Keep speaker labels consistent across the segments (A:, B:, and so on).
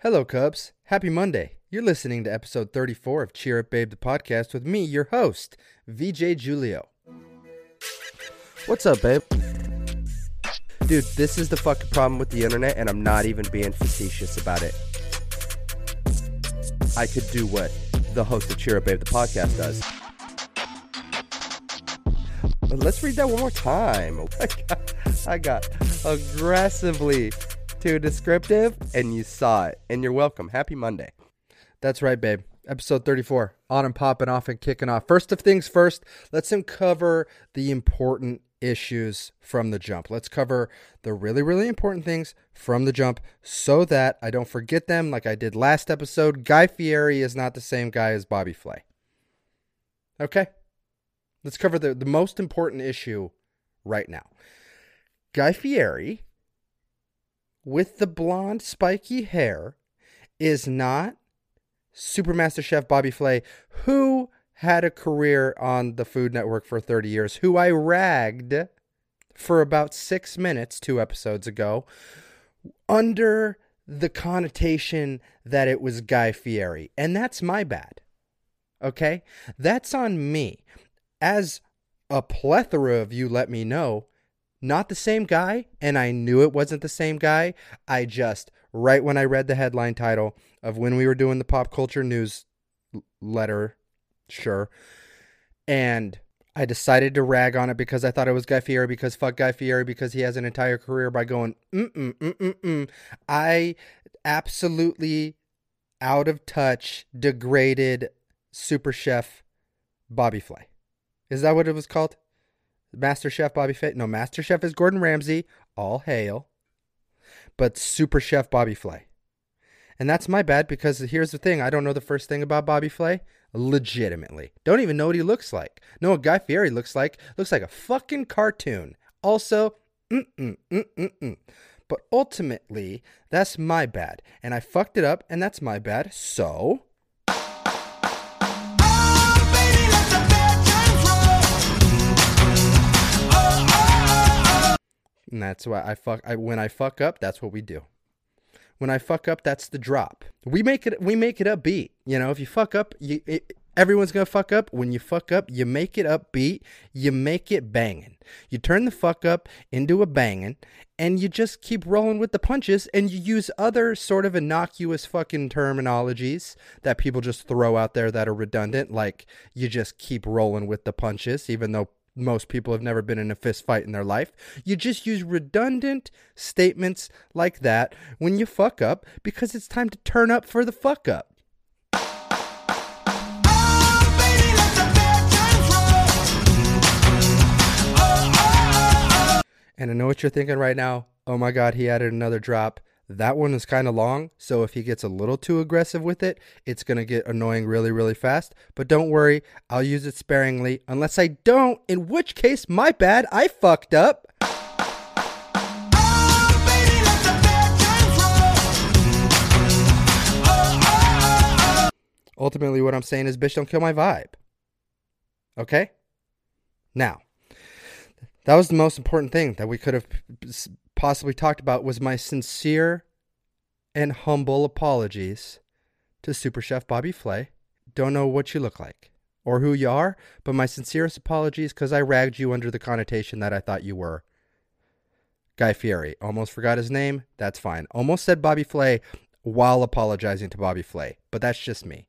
A: Hello, Cubs. Happy Monday. You're listening to episode 34 of Cheer Up Babe, the podcast with me, your host, VJ Julio.
B: What's up, babe? Dude, this is the fucking problem with the internet, and I'm not even being facetious about it. I could do what the host of Cheer Up Babe, the podcast does. But Let's read that one more time. Oh I got, I got aggressively descriptive, and you saw it. And you're welcome. Happy Monday.
A: That's right, babe. Episode 34, on and popping off and kicking off. First of things first, let's uncover the important issues from the jump. Let's cover the really, really important things from the jump so that I don't forget them like I did last episode. Guy Fieri is not the same guy as Bobby Flay. Okay? Let's cover the, the most important issue right now. Guy Fieri, with the blonde, spiky hair, is not Supermaster Chef Bobby Flay, who had a career on the Food Network for 30 years, who I ragged for about six minutes two episodes ago under the connotation that it was Guy Fieri. And that's my bad. Okay? That's on me. As a plethora of you let me know, not the same guy, and I knew it wasn't the same guy. I just, right when I read the headline title of when we were doing the pop culture news letter, sure, and I decided to rag on it because I thought it was Guy Fieri because fuck Guy Fieri because he has an entire career by going mm mm mm mm mm. I absolutely out of touch, degraded super chef Bobby Flay. Is that what it was called? Master Chef Bobby Flay? No, Master Chef is Gordon Ramsay. All hail. But Super Chef Bobby Flay. And that's my bad because here's the thing I don't know the first thing about Bobby Flay. Legitimately. Don't even know what he looks like. Know what Guy Fieri looks like? Looks like a fucking cartoon. Also, mm-mm, mm-mm-mm. But ultimately, that's my bad. And I fucked it up, and that's my bad. So. And that's why I fuck. I, when I fuck up, that's what we do. When I fuck up, that's the drop. We make it. We make it upbeat. You know, if you fuck up, you it, everyone's gonna fuck up. When you fuck up, you make it upbeat. You make it banging. You turn the fuck up into a banging, and you just keep rolling with the punches. And you use other sort of innocuous fucking terminologies that people just throw out there that are redundant. Like you just keep rolling with the punches, even though most people have never been in a fist fight in their life. You just use redundant statements like that when you fuck up because it's time to turn up for the fuck up. And I know what you're thinking right now. Oh my God, he added another drop. That one is kind of long, so if he gets a little too aggressive with it, it's going to get annoying really, really fast. But don't worry, I'll use it sparingly, unless I don't, in which case, my bad, I fucked up. Ultimately, what I'm saying is, bitch, don't kill my vibe. Okay? Now, that was the most important thing that we could have possibly talked about was my sincere and humble apologies to Super Chef Bobby Flay. Don't know what you look like or who you are, but my sincerest apologies because I ragged you under the connotation that I thought you were. Guy Fieri. Almost forgot his name. That's fine. Almost said Bobby Flay while apologizing to Bobby Flay, but that's just me.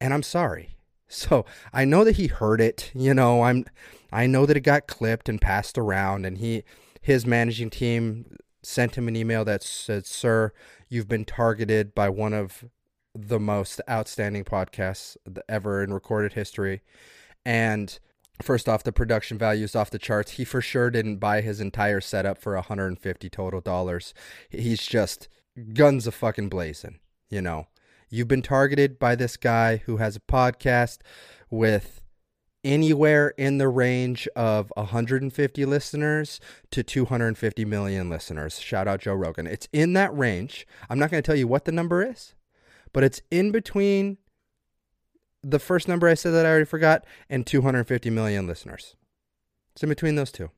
A: And I'm sorry. So I know that he heard it. You know, I'm I know that it got clipped and passed around and he his managing team sent him an email that said, Sir, you've been targeted by one of the most outstanding podcasts ever in recorded history. And first off, the production value is off the charts. He for sure didn't buy his entire setup for 150 total dollars. He's just guns a fucking blazing, you know. You've been targeted by this guy who has a podcast with anywhere in the range of 150 listeners to 250 million listeners. Shout out Joe Rogan. It's in that range. I'm not going to tell you what the number is, but it's in between the first number I said that I already forgot and 250 million listeners. It's in between those two.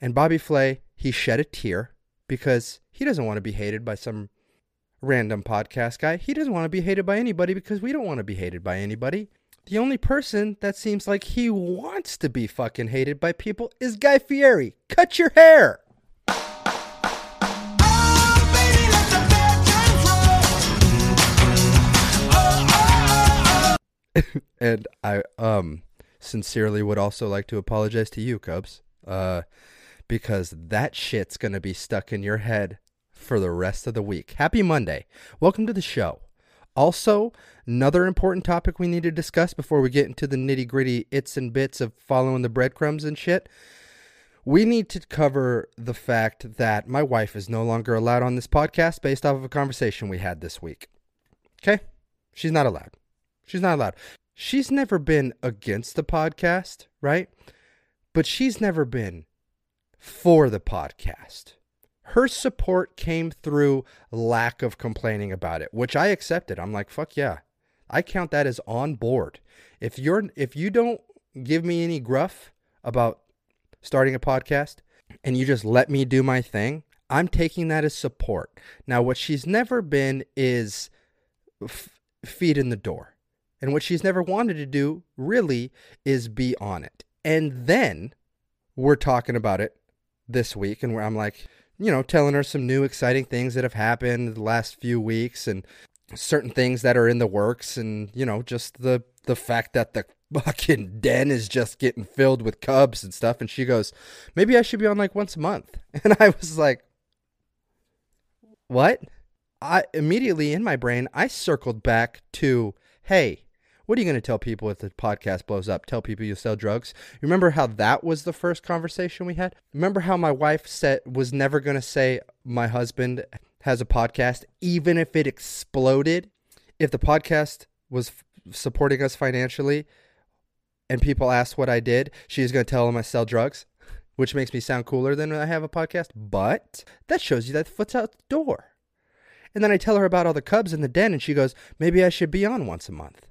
A: And Bobby Flay, he shed a tear because he doesn't want to be hated by some random podcast guy. He doesn't want to be hated by anybody because we don't want to be hated by anybody. The only person that seems like he wants to be fucking hated by people is Guy Fieri. Cut your hair. and I um sincerely would also like to apologize to you, Cubs, uh, because that shit's gonna be stuck in your head for the rest of the week. Happy Monday! Welcome to the show. Also, another important topic we need to discuss before we get into the nitty gritty its and bits of following the breadcrumbs and shit. We need to cover the fact that my wife is no longer allowed on this podcast based off of a conversation we had this week. Okay? She's not allowed. She's not allowed. She's never been against the podcast, right? But she's never been for the podcast. Her support came through lack of complaining about it, which I accepted. I'm like, fuck yeah. I count that as on board. If you're if you don't give me any gruff about starting a podcast and you just let me do my thing, I'm taking that as support. Now, what she's never been is f- feet in the door. And what she's never wanted to do really is be on it. And then we're talking about it this week, and I'm like, you know, telling her some new exciting things that have happened the last few weeks and certain things that are in the works and, you know, just the the fact that the fucking den is just getting filled with cubs and stuff. And she goes, Maybe I should be on like once a month. And I was like, What? I immediately in my brain I circled back to, hey, what are you going to tell people if the podcast blows up? Tell people you sell drugs? Remember how that was the first conversation we had? Remember how my wife said was never going to say my husband has a podcast even if it exploded? If the podcast was f- supporting us financially and people asked what I did, she's going to tell them I sell drugs, which makes me sound cooler than I have a podcast, but that shows you that the foot's out the door. And then I tell her about all the cubs in the den and she goes, "Maybe I should be on once a month."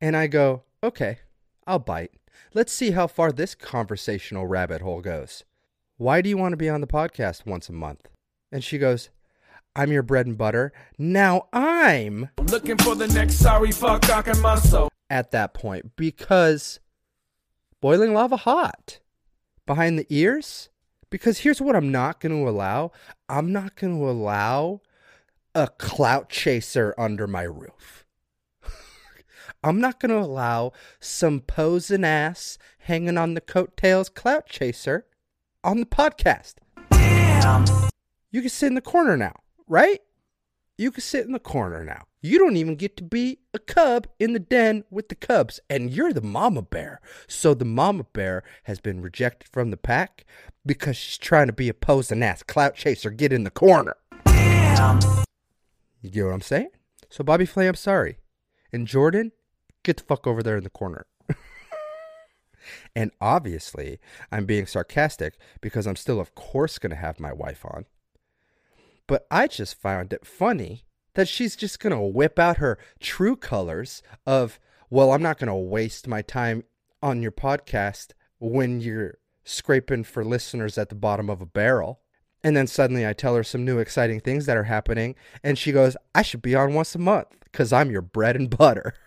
A: And I go, okay, I'll bite. Let's see how far this conversational rabbit hole goes. Why do you want to be on the podcast once a month? And she goes, I'm your bread and butter. Now I'm
C: Looking for the next sorry fuck rocking soul.
A: at that point because boiling lava hot behind the ears. Because here's what I'm not going to allow I'm not going to allow a clout chaser under my roof. I'm not going to allow some posing ass hanging on the coattails clout chaser on the podcast. You can sit in the corner now, right? You can sit in the corner now. You don't even get to be a cub in the den with the cubs, and you're the mama bear. So the mama bear has been rejected from the pack because she's trying to be a posing ass clout chaser. Get in the corner. You get what I'm saying? So Bobby Flay, I'm sorry. And Jordan, get the fuck over there in the corner. and obviously, I'm being sarcastic because I'm still, of course, going to have my wife on. But I just found it funny that she's just going to whip out her true colors of, well, I'm not going to waste my time on your podcast when you're scraping for listeners at the bottom of a barrel. And then suddenly I tell her some new exciting things that are happening. And she goes, I should be on once a month because I'm your bread and butter.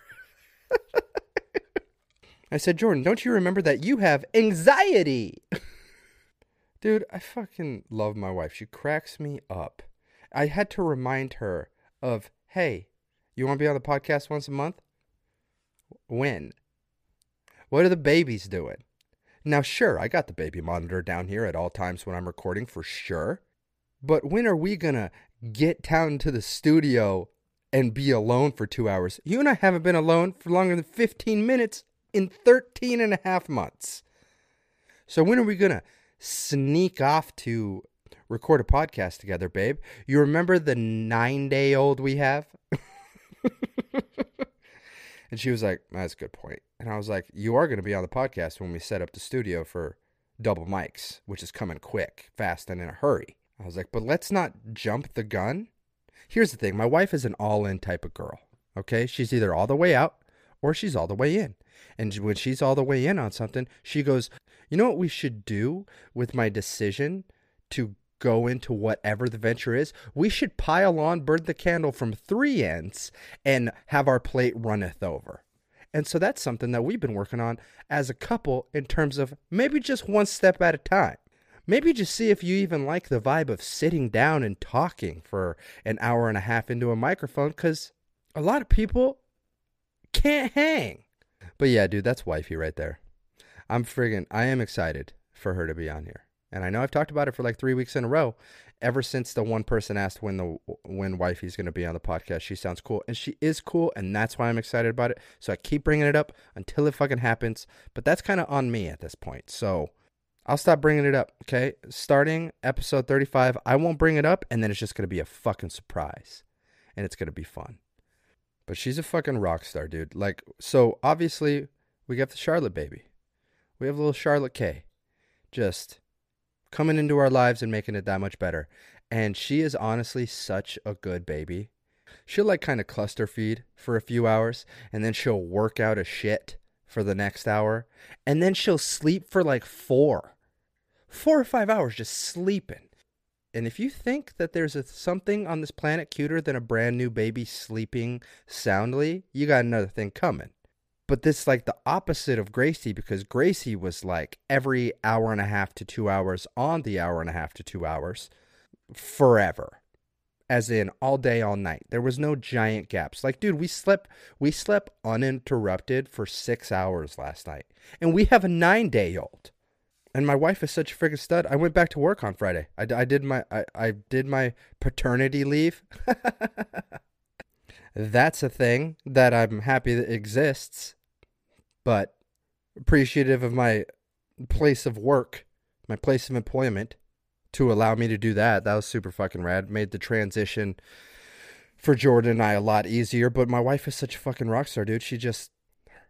A: I said, Jordan, don't you remember that you have anxiety? Dude, I fucking love my wife. She cracks me up. I had to remind her of, hey, you want to be on the podcast once a month? When? What are the babies doing? Now, sure, I got the baby monitor down here at all times when I'm recording for sure. But when are we going to get down to the studio and be alone for two hours? You and I haven't been alone for longer than 15 minutes in 13 and a half months. So when are we going to sneak off to record a podcast together, babe? You remember the nine day old we have? and she was like, That's a good point. And I was like, You are going to be on the podcast when we set up the studio for double mics, which is coming quick, fast, and in a hurry. I was like, But let's not jump the gun. Here's the thing my wife is an all in type of girl. Okay. She's either all the way out or she's all the way in. And when she's all the way in on something, she goes, You know what we should do with my decision to go into whatever the venture is, we should pile on, burn the candle from three ends, and have our plate runneth over. And so that's something that we've been working on as a couple in terms of maybe just one step at a time. Maybe just see if you even like the vibe of sitting down and talking for an hour and a half into a microphone because a lot of people can't hang. But yeah, dude, that's wifey right there. I'm friggin' I am excited for her to be on here. And I know I've talked about it for like three weeks in a row. Ever since the one person asked when the when wifey's going to be on the podcast, she sounds cool, and she is cool, and that's why I'm excited about it. So I keep bringing it up until it fucking happens. But that's kind of on me at this point. So I'll stop bringing it up. Okay, starting episode 35, I won't bring it up, and then it's just going to be a fucking surprise, and it's going to be fun. But she's a fucking rock star, dude. Like, so obviously we got the Charlotte baby. We have little Charlotte K. Just coming into our lives and making it that much better. And she is honestly such a good baby. She'll like kind of cluster feed for a few hours and then she'll work out a shit for the next hour. And then she'll sleep for like four, four or five hours just sleeping. And if you think that there's a, something on this planet cuter than a brand new baby sleeping soundly, you got another thing coming. But this like the opposite of Gracie because Gracie was like every hour and a half to two hours on the hour and a half to two hours forever. As in all day, all night. There was no giant gaps. Like, dude, we slept we slept uninterrupted for six hours last night. And we have a nine day old and my wife is such a freaking stud. I went back to work on Friday. I, I did my I, I did my paternity leave. That's a thing that I'm happy that exists, but appreciative of my place of work, my place of employment, to allow me to do that. That was super fucking rad. Made the transition for Jordan and I a lot easier. But my wife is such a fucking rock star, dude. She just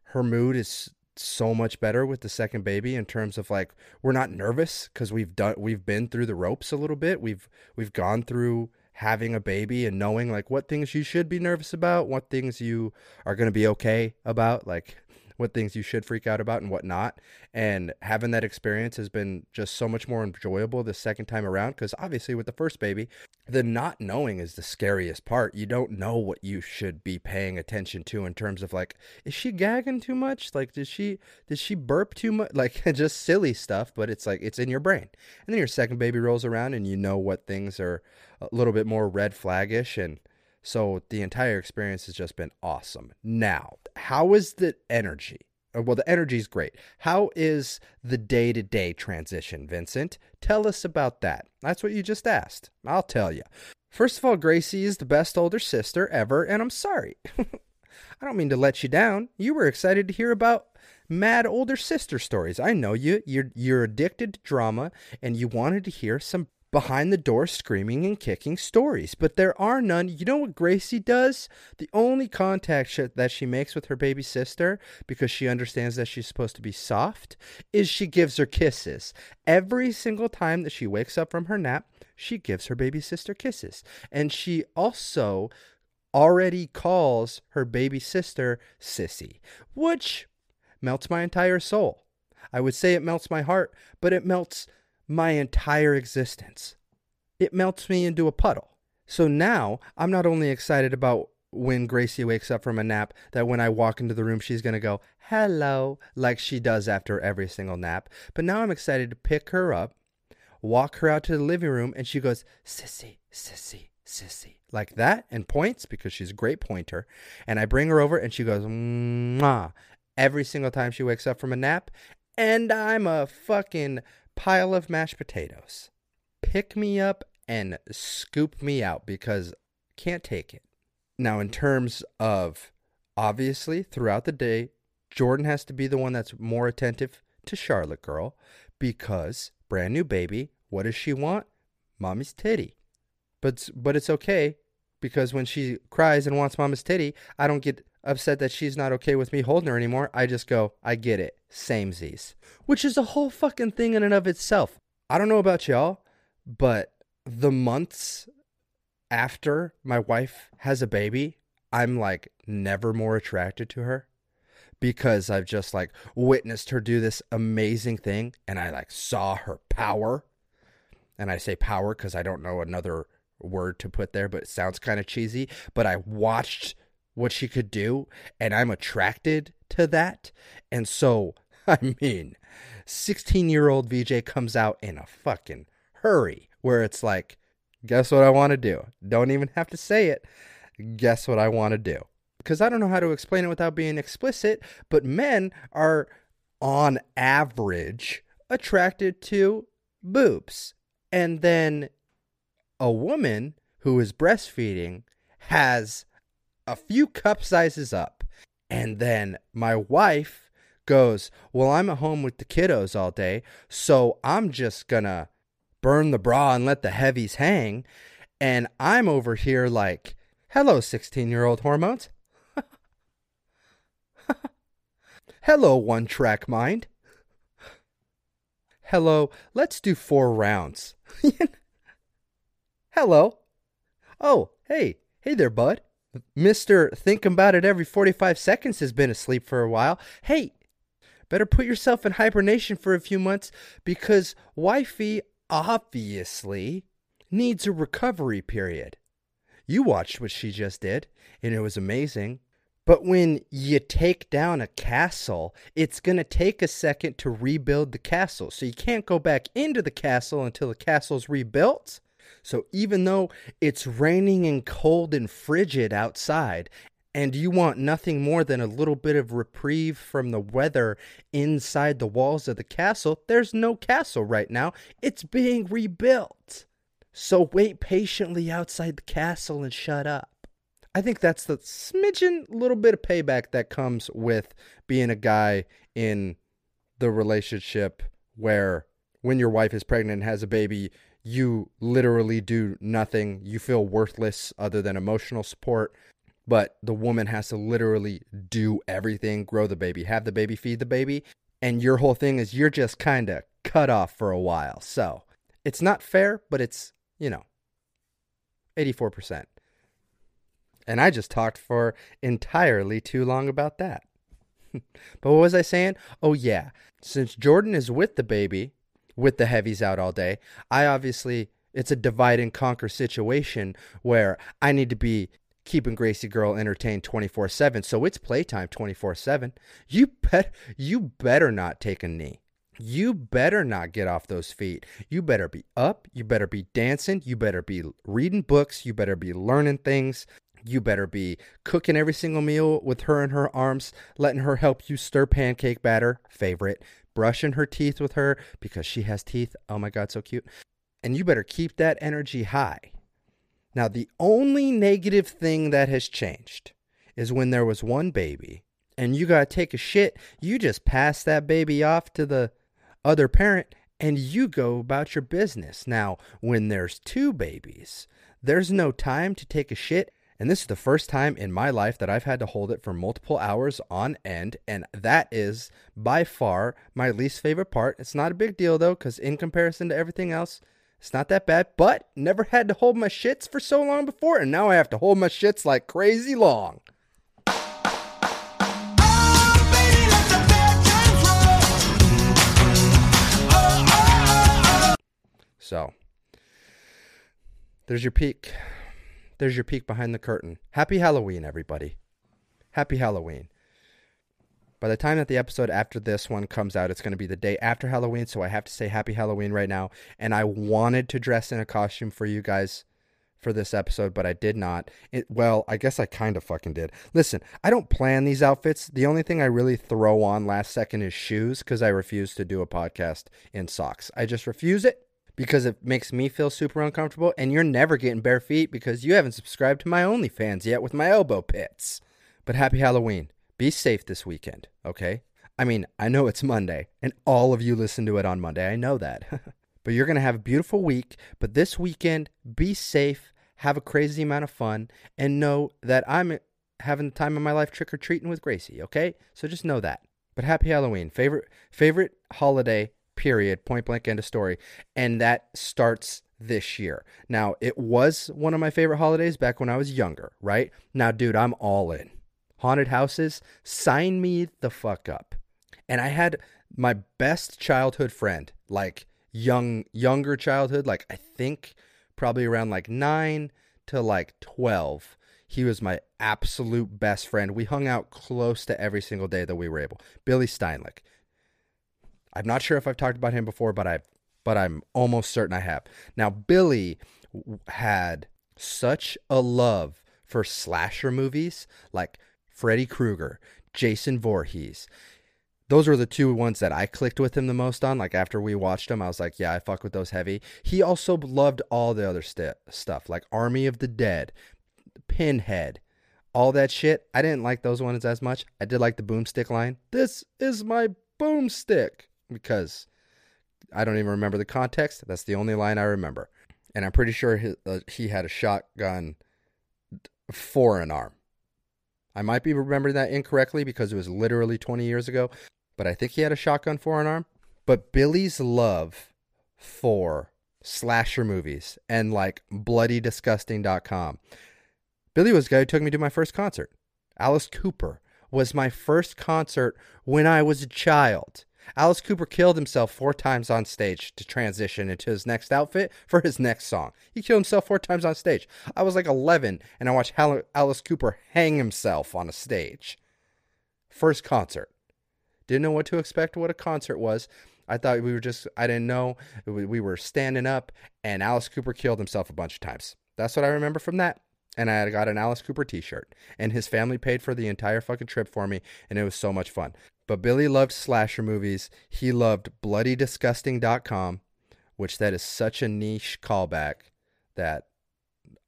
A: her mood is so much better with the second baby in terms of like we're not nervous because we've done we've been through the ropes a little bit. We've we've gone through having a baby and knowing like what things you should be nervous about what things you are going to be okay about like what things you should freak out about and what not. And having that experience has been just so much more enjoyable the second time around because obviously with the first baby, the not knowing is the scariest part. You don't know what you should be paying attention to in terms of like, is she gagging too much? Like, did she did she burp too much? Like just silly stuff, but it's like it's in your brain. And then your second baby rolls around and you know what things are a little bit more red flaggish and so the entire experience has just been awesome. Now, how is the energy? Uh, well, the energy is great. How is the day to day transition, Vincent? Tell us about that. That's what you just asked. I'll tell you. First of all, Gracie is the best older sister ever, and I'm sorry. I don't mean to let you down. You were excited to hear about mad older sister stories. I know you. You're you're addicted to drama, and you wanted to hear some behind the door screaming and kicking stories, but there are none. You know what Gracie does? The only contact that she makes with her baby sister, because she understands that she's supposed to be soft, is she gives her kisses. Every single time that she wakes up from her nap, she gives her baby sister kisses. And she also already calls her baby sister Sissy, which melts my entire soul. I would say it melts my heart, but it melts my entire existence. It melts me into a puddle. So now I'm not only excited about when Gracie wakes up from a nap, that when I walk into the room, she's going to go, hello, like she does after every single nap. But now I'm excited to pick her up, walk her out to the living room, and she goes, sissy, sissy, sissy, like that, and points because she's a great pointer. And I bring her over, and she goes, mwah, every single time she wakes up from a nap. And I'm a fucking pile of mashed potatoes. Pick me up and scoop me out because can't take it. Now, in terms of obviously throughout the day, Jordan has to be the one that's more attentive to Charlotte Girl because brand new baby, what does she want? Mommy's titty. But but it's okay because when she cries and wants mama's titty, I don't get upset that she's not okay with me holding her anymore. I just go, I get it. Same Z's. Which is a whole fucking thing in and of itself. I don't know about y'all, but the months after my wife has a baby, I'm like never more attracted to her because I've just like witnessed her do this amazing thing and I like saw her power and I say power because I don't know another word to put there, but it sounds kind of cheesy. But I watched what she could do, and I'm attracted to that. And so, I mean, 16 year old VJ comes out in a fucking hurry where it's like, guess what I want to do? Don't even have to say it. Guess what I want to do? Because I don't know how to explain it without being explicit, but men are on average attracted to boobs. And then a woman who is breastfeeding has a few cup sizes up. And then my wife goes, Well, I'm at home with the kiddos all day, so I'm just gonna burn the bra and let the heavies hang. And I'm over here like, Hello, 16 year old hormones. Hello, one track mind. Hello, let's do four rounds. Hello. Oh, hey, hey there, bud. Mr. Think About It Every 45 Seconds has been asleep for a while. Hey, better put yourself in hibernation for a few months because wifey obviously needs a recovery period. You watched what she just did, and it was amazing. But when you take down a castle, it's going to take a second to rebuild the castle. So you can't go back into the castle until the castle's rebuilt. So even though it's raining and cold and frigid outside, and you want nothing more than a little bit of reprieve from the weather inside the walls of the castle, there's no castle right now. It's being rebuilt. So wait patiently outside the castle and shut up. I think that's the smidgen little bit of payback that comes with being a guy in the relationship where when your wife is pregnant and has a baby, you literally do nothing. You feel worthless other than emotional support. But the woman has to literally do everything grow the baby, have the baby, feed the baby. And your whole thing is you're just kind of cut off for a while. So it's not fair, but it's, you know, 84%. And I just talked for entirely too long about that. but what was I saying? Oh, yeah. Since Jordan is with the baby, with the heavies out all day. I obviously, it's a divide and conquer situation where I need to be keeping Gracie Girl entertained 24 7. So it's playtime 24 7. You bet, you better not take a knee. You better not get off those feet. You better be up. You better be dancing. You better be reading books. You better be learning things. You better be cooking every single meal with her in her arms, letting her help you stir pancake batter, favorite, brushing her teeth with her because she has teeth. Oh my God, so cute. And you better keep that energy high. Now, the only negative thing that has changed is when there was one baby and you got to take a shit, you just pass that baby off to the other parent and you go about your business. Now, when there's two babies, there's no time to take a shit and this is the first time in my life that I've had to hold it for multiple hours on end. And that is by far my least favorite part. It's not a big deal though, because in comparison to everything else, it's not that bad. But never had to hold my shits for so long before. And now I have to hold my shits like crazy long. So, there's your peek. There's your peek behind the curtain. Happy Halloween, everybody. Happy Halloween. By the time that the episode after this one comes out, it's going to be the day after Halloween, so I have to say Happy Halloween right now. And I wanted to dress in a costume for you guys for this episode, but I did not. It, well, I guess I kind of fucking did. Listen, I don't plan these outfits. The only thing I really throw on last second is shoes because I refuse to do a podcast in socks. I just refuse it because it makes me feel super uncomfortable. And you're never getting bare feet because you haven't subscribed to my OnlyFans yet with my elbow pits. But happy Halloween. Be safe this weekend, okay? I mean, I know it's Monday, and all of you listen to it on Monday. I know that. but you're going to have a beautiful week. But this weekend, be safe, have a crazy amount of fun, and know that I'm having the time of my life trick or treating with Gracie, okay? So just know that. But happy Halloween. Favorite favorite holiday period, point blank, end of story. And that starts this year. Now, it was one of my favorite holidays back when I was younger, right? Now, dude, I'm all in. Haunted houses, sign me the fuck up. And I had my best childhood friend, like young younger childhood, like I think probably around like 9 to like 12. He was my absolute best friend. We hung out close to every single day that we were able. Billy Steinlich. I'm not sure if I've talked about him before, but I but I'm almost certain I have. Now Billy had such a love for slasher movies like Freddy Krueger, Jason Voorhees. Those were the two ones that I clicked with him the most on. Like after we watched them, I was like, yeah, I fuck with those heavy. He also loved all the other st- stuff like Army of the Dead, Pinhead, all that shit. I didn't like those ones as much. I did like the boomstick line. This is my boomstick because I don't even remember the context. That's the only line I remember. And I'm pretty sure he, uh, he had a shotgun for an arm. I might be remembering that incorrectly because it was literally 20 years ago, but I think he had a shotgun for an arm. But Billy's love for slasher movies and like bloodydisgusting.com. Billy was the guy who took me to my first concert. Alice Cooper was my first concert when I was a child. Alice Cooper killed himself four times on stage to transition into his next outfit for his next song. He killed himself four times on stage. I was like 11 and I watched Alice Cooper hang himself on a stage. First concert. Didn't know what to expect, what a concert was. I thought we were just, I didn't know. We were standing up and Alice Cooper killed himself a bunch of times. That's what I remember from that. And I got an Alice Cooper t shirt. And his family paid for the entire fucking trip for me. And it was so much fun. But Billy loved slasher movies. He loved bloodydisgusting.com, which that is such a niche callback that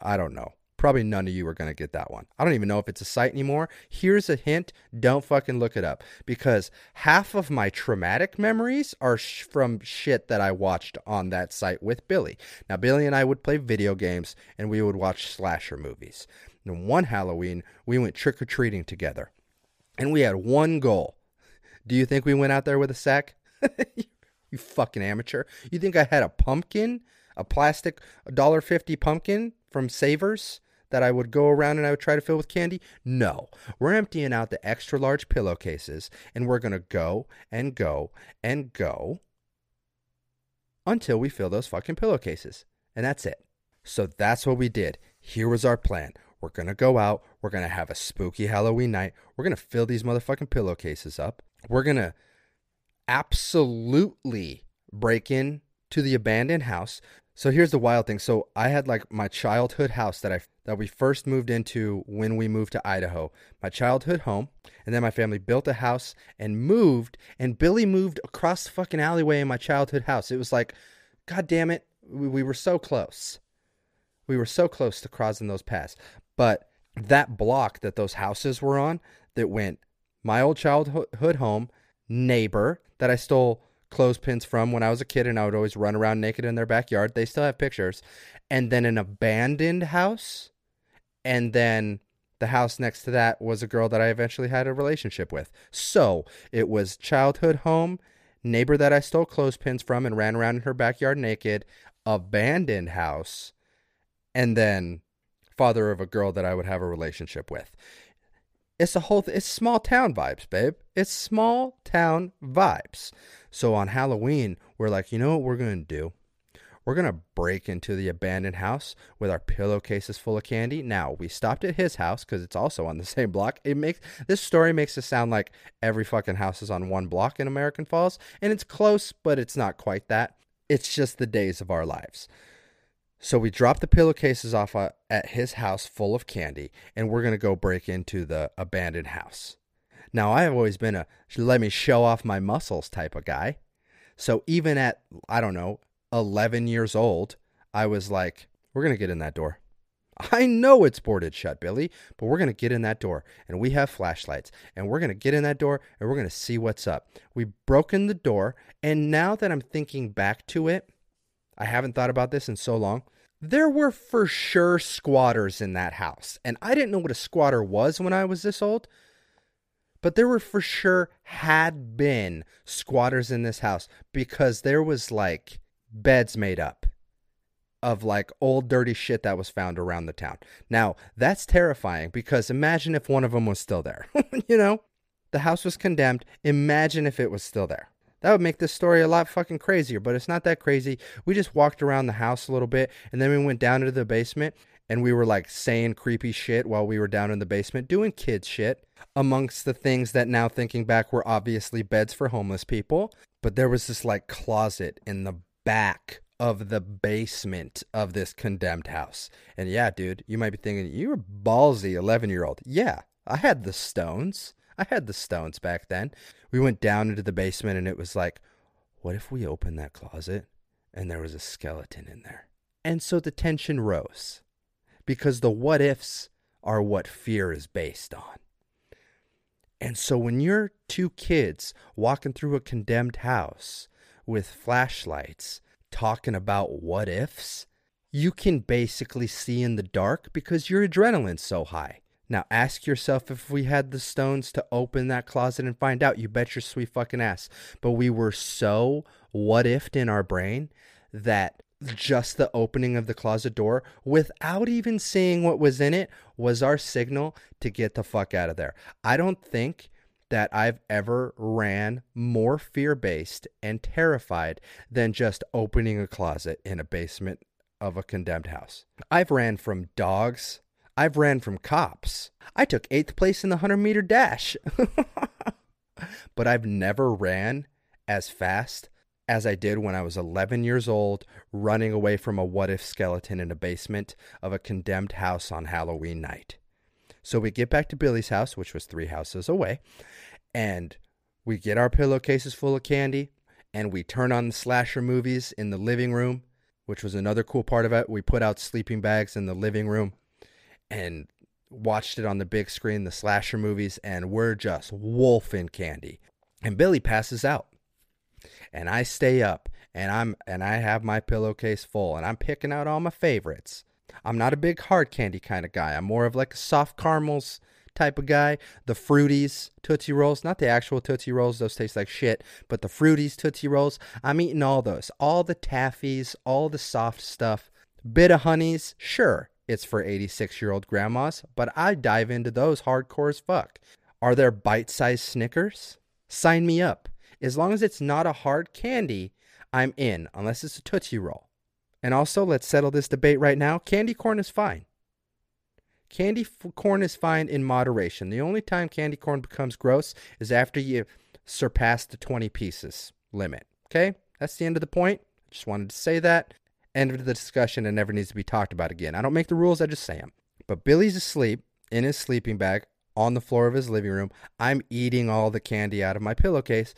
A: I don't know. Probably none of you are going to get that one. I don't even know if it's a site anymore. Here's a hint don't fucking look it up because half of my traumatic memories are sh- from shit that I watched on that site with Billy. Now, Billy and I would play video games and we would watch slasher movies. And one Halloween, we went trick or treating together. And we had one goal do you think we went out there with a sack? you fucking amateur. You think I had a pumpkin, a plastic dollar fifty pumpkin from Savers that I would go around and I would try to fill with candy? No. We're emptying out the extra large pillowcases and we're going to go and go and go until we fill those fucking pillowcases. And that's it. So that's what we did. Here was our plan. We're going to go out. We're going to have a spooky Halloween night. We're going to fill these motherfucking pillowcases up we're going to absolutely break in to the abandoned house. So here's the wild thing. So I had like my childhood house that I that we first moved into when we moved to Idaho. My childhood home, and then my family built a house and moved and Billy moved across the fucking alleyway in my childhood house. It was like god damn it, we, we were so close. We were so close to crossing those paths. But that block that those houses were on that went my old childhood home, neighbor that I stole clothespins from when I was a kid and I would always run around naked in their backyard. They still have pictures. And then an abandoned house. And then the house next to that was a girl that I eventually had a relationship with. So it was childhood home, neighbor that I stole clothespins from and ran around in her backyard naked, abandoned house, and then father of a girl that I would have a relationship with. It's a whole. Th- it's small town vibes, babe. It's small town vibes. So on Halloween, we're like, you know what we're gonna do? We're gonna break into the abandoned house with our pillowcases full of candy. Now we stopped at his house because it's also on the same block. It makes this story makes it sound like every fucking house is on one block in American Falls, and it's close, but it's not quite that. It's just the days of our lives. So we drop the pillowcases off uh, at his house full of candy, and we're going to go break into the abandoned house. Now, I've always been a let me show off my muscles type of guy. So even at, I don't know, 11 years old, I was like, we're going to get in that door. I know it's boarded shut, Billy, but we're going to get in that door and we have flashlights and we're going to get in that door and we're going to see what's up. We broke in the door, and now that I'm thinking back to it, I haven't thought about this in so long there were for sure squatters in that house. And I didn't know what a squatter was when I was this old, but there were for sure had been squatters in this house because there was like beds made up of like old dirty shit that was found around the town. Now, that's terrifying because imagine if one of them was still there. you know, the house was condemned. Imagine if it was still there. That would make this story a lot fucking crazier, but it's not that crazy. We just walked around the house a little bit and then we went down into the basement and we were like saying creepy shit while we were down in the basement doing kid shit amongst the things that now thinking back were obviously beds for homeless people. But there was this like closet in the back of the basement of this condemned house. And yeah, dude, you might be thinking, you were ballsy 11 year old. Yeah, I had the stones. I had the stones back then. We went down into the basement and it was like, what if we opened that closet and there was a skeleton in there? And so the tension rose because the what ifs are what fear is based on. And so when you're two kids walking through a condemned house with flashlights talking about what ifs, you can basically see in the dark because your adrenaline's so high. Now ask yourself if we had the stones to open that closet and find out. You bet your sweet fucking ass. But we were so what ifed in our brain that just the opening of the closet door without even seeing what was in it was our signal to get the fuck out of there. I don't think that I've ever ran more fear based and terrified than just opening a closet in a basement of a condemned house. I've ran from dogs. I've ran from cops. I took eighth place in the 100 meter dash. but I've never ran as fast as I did when I was 11 years old, running away from a what if skeleton in a basement of a condemned house on Halloween night. So we get back to Billy's house, which was three houses away, and we get our pillowcases full of candy, and we turn on the slasher movies in the living room, which was another cool part of it. We put out sleeping bags in the living room and watched it on the big screen, the slasher movies, and we're just wolfing candy. And Billy passes out and I stay up and I'm and I have my pillowcase full and I'm picking out all my favorites. I'm not a big hard candy kind of guy. I'm more of like a soft caramels type of guy. The fruities Tootsie Rolls, not the actual Tootsie Rolls, those taste like shit, but the fruities Tootsie Rolls, I'm eating all those. All the taffies, all the soft stuff. Bit-O-Honeys, sure, it's for 86 year old grandmas, but I dive into those hardcore as fuck. Are there bite sized Snickers? Sign me up. As long as it's not a hard candy, I'm in, unless it's a Tootsie Roll. And also, let's settle this debate right now candy corn is fine. Candy f- corn is fine in moderation. The only time candy corn becomes gross is after you surpass the 20 pieces limit. Okay? That's the end of the point. Just wanted to say that. End of the discussion and never needs to be talked about again. I don't make the rules, I just say them. But Billy's asleep in his sleeping bag on the floor of his living room. I'm eating all the candy out of my pillowcase.